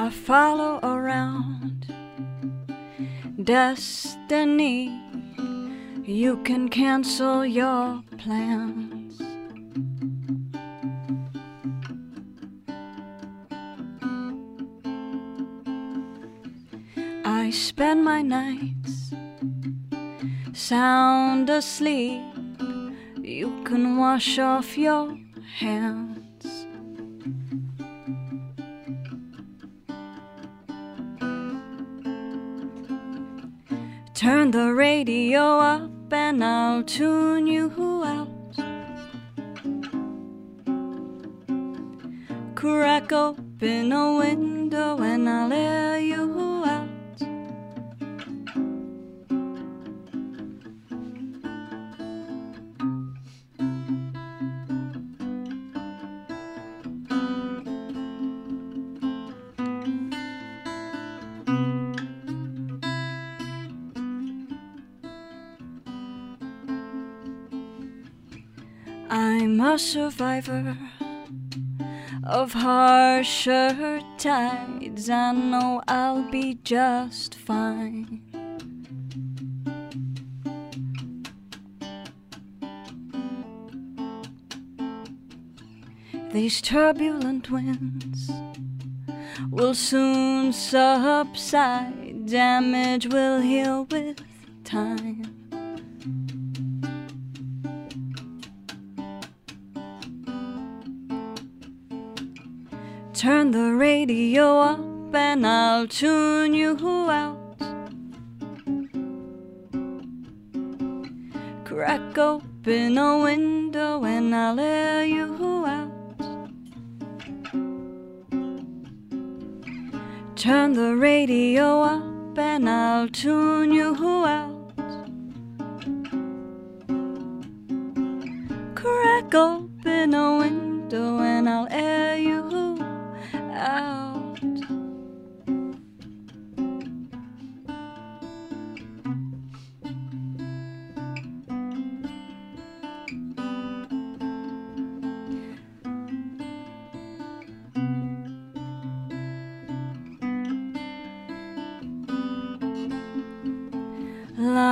I follow around destiny. You can cancel your plans. I spend my nights sound asleep. You can wash off your hands. Turn the radio up and I'll tune you out. Crack open a window and I'll air you I'm a survivor of harsher tides. I know I'll be just fine. These turbulent winds will soon subside. Damage will heal with time. Turn the radio up and I'll tune you out. Crack open a window and I'll air you out. Turn the radio up and I'll tune you out. Crack open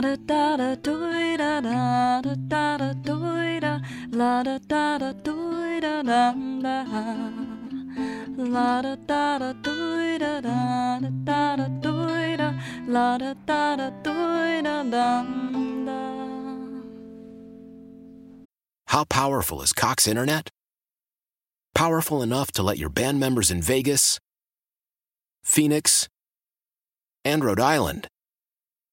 Da da da da da da da da da la da da da da da da la da da da da da da da da da la da da da da da da How powerful is Cox Internet? Powerful enough to let your band members in Vegas, Phoenix, and Rhode Island